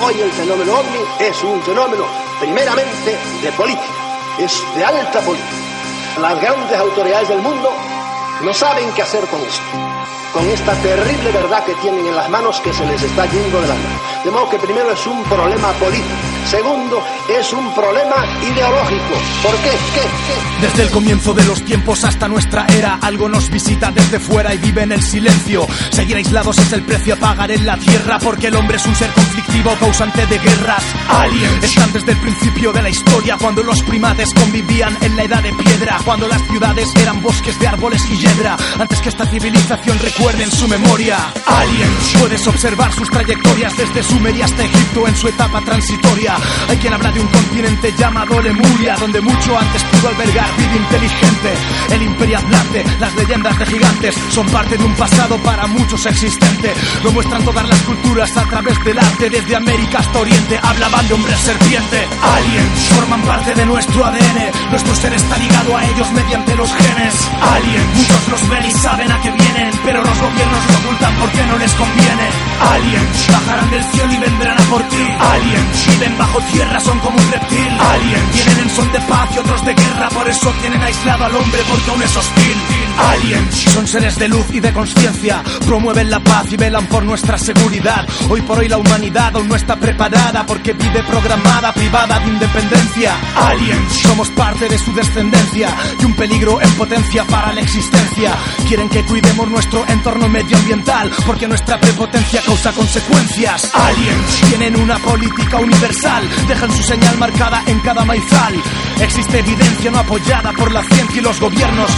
Hoy el fenómeno ovni es un fenómeno primeramente de política, es de alta política. Las grandes autoridades del mundo no saben qué hacer con esto, con esta terrible verdad que tienen en las manos que se les está yendo de la mano. De modo que primero es un problema político, segundo es un problema ideológico. ¿Por qué? ¿Qué? ¿Qué? Desde el comienzo de los tiempos hasta nuestra era, algo nos visita desde fuera y vive en el silencio. Seguir aislados es el precio a pagar en la tierra, porque el hombre es un ser conflictivo, causante de guerras. Aliens están desde el principio de la historia, cuando los primates convivían en la edad de piedra, cuando las ciudades eran bosques de árboles y hiedra, antes que esta civilización recuerde en su memoria. Aliens, puedes observar sus trayectorias desde Sumeria hasta Egipto en su etapa transitoria. Hay quien habla de un continente llamado Lemuria, donde mucho antes pudo albergar vida inteligente. El imperio Atlante, las leyendas de gigantes, son parte de un pasado para muchos existente. Lo muestran todas las culturas a través del arte, desde América hasta Oriente. Hablaban de hombres serpiente. Aliens forman parte de nuestro ADN. Nuestro ser está ligado a ellos mediante los genes. Aliens, muchos los ven y saben a qué vienen, pero los gobiernos lo ocultan porque no les conviene. Aliens bajarán del cielo y vendrán a por ti. Aliens viven bajo tierra, son como un reptil. Aliens vienen en son de paz y otros de guerra, por eso tienen aislado al hombre porque aún es hostil. Aliens son seres de luz y de conciencia, promueven la paz y velan por nuestra seguridad. Hoy por hoy la humanidad aún no está preparada porque vive programada, privada de independencia. Aliens somos parte de su descendencia y un peligro en potencia para la existencia. Quieren que cuidemos nuestro entorno medioambiental porque nuestra prepotencia causa consecuencias. Aliens tienen una política universal, dejan su señal marcada en cada maizal. Existe evidencia no apoyada por la ciencia y los gobiernos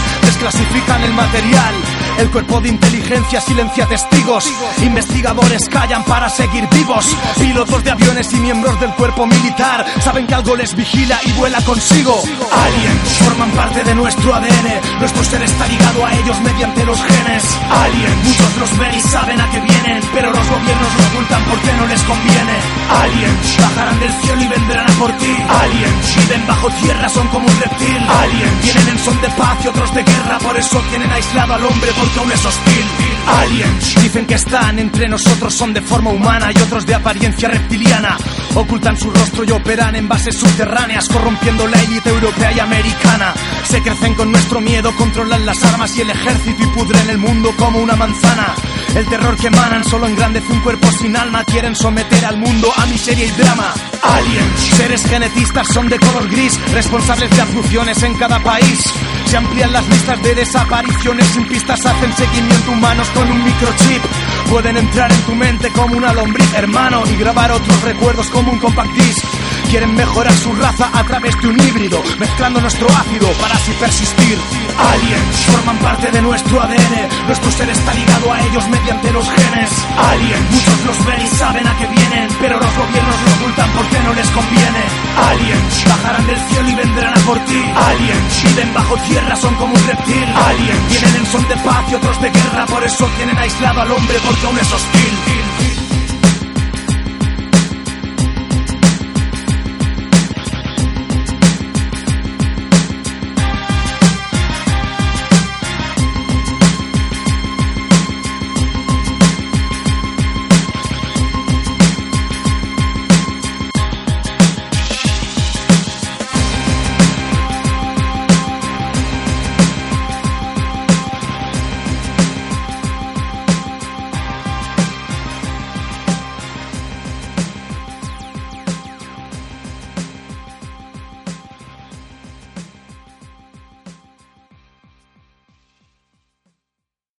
desclasifican el material. El cuerpo de inteligencia silencia testigos. Investigadores callan para seguir vivos. Pilotos de aviones y miembros del cuerpo militar saben que algo les vigila y vuela consigo. Aliens forman parte de nuestro ADN. Nuestro ser está ligado a ellos mediante los genes. Aliens, muchos los ven y saben a qué vienen, pero los gobiernos lo ocultan porque no les conviene. Aliens bajarán del cielo y vendrán a por ti. Aliens viven bajo tierra, son como un reptil. Aliens vienen en son de paz y otros de guerra, por eso tienen aislado al hombre porque aún es hostil. Aliens dicen que están entre nosotros, son de forma humana y otros de apariencia reptiliana. Ocultan su rostro y operan en bases subterráneas, corrompiendo la élite europea y americana. Se crecen con nuestro miedo, controlan las armas y el ejército y pudren el mundo como una manzana. El terror que emanan solo engrandece un cuerpo sin alma, quieren someter al mundo a miseria y drama. Aliens, seres genetistas son de color gris, responsables de abducciones en cada país. Se amplían las listas de desapariciones sin pistas, hacen seguimiento humanos con un microchip. Pueden entrar en tu mente como una lombriz, hermano, y grabar otros recuerdos como un compact disc. Quieren mejorar su raza a través de un híbrido, mezclando nuestro ácido para así persistir. Aliens forman parte de nuestro ADN, nuestro ser está ligado a ellos mediante los genes. Aliens, muchos los ven y saben a qué vienen, pero los gobiernos lo ocultan porque no les conviene. Aliens bajarán del cielo y vendrán a por ti. Aliens viven bajo tierra, son como un reptil. Aliens vienen en son de paz y otros de guerra, por eso tienen aislado al hombre porque aún es hostil.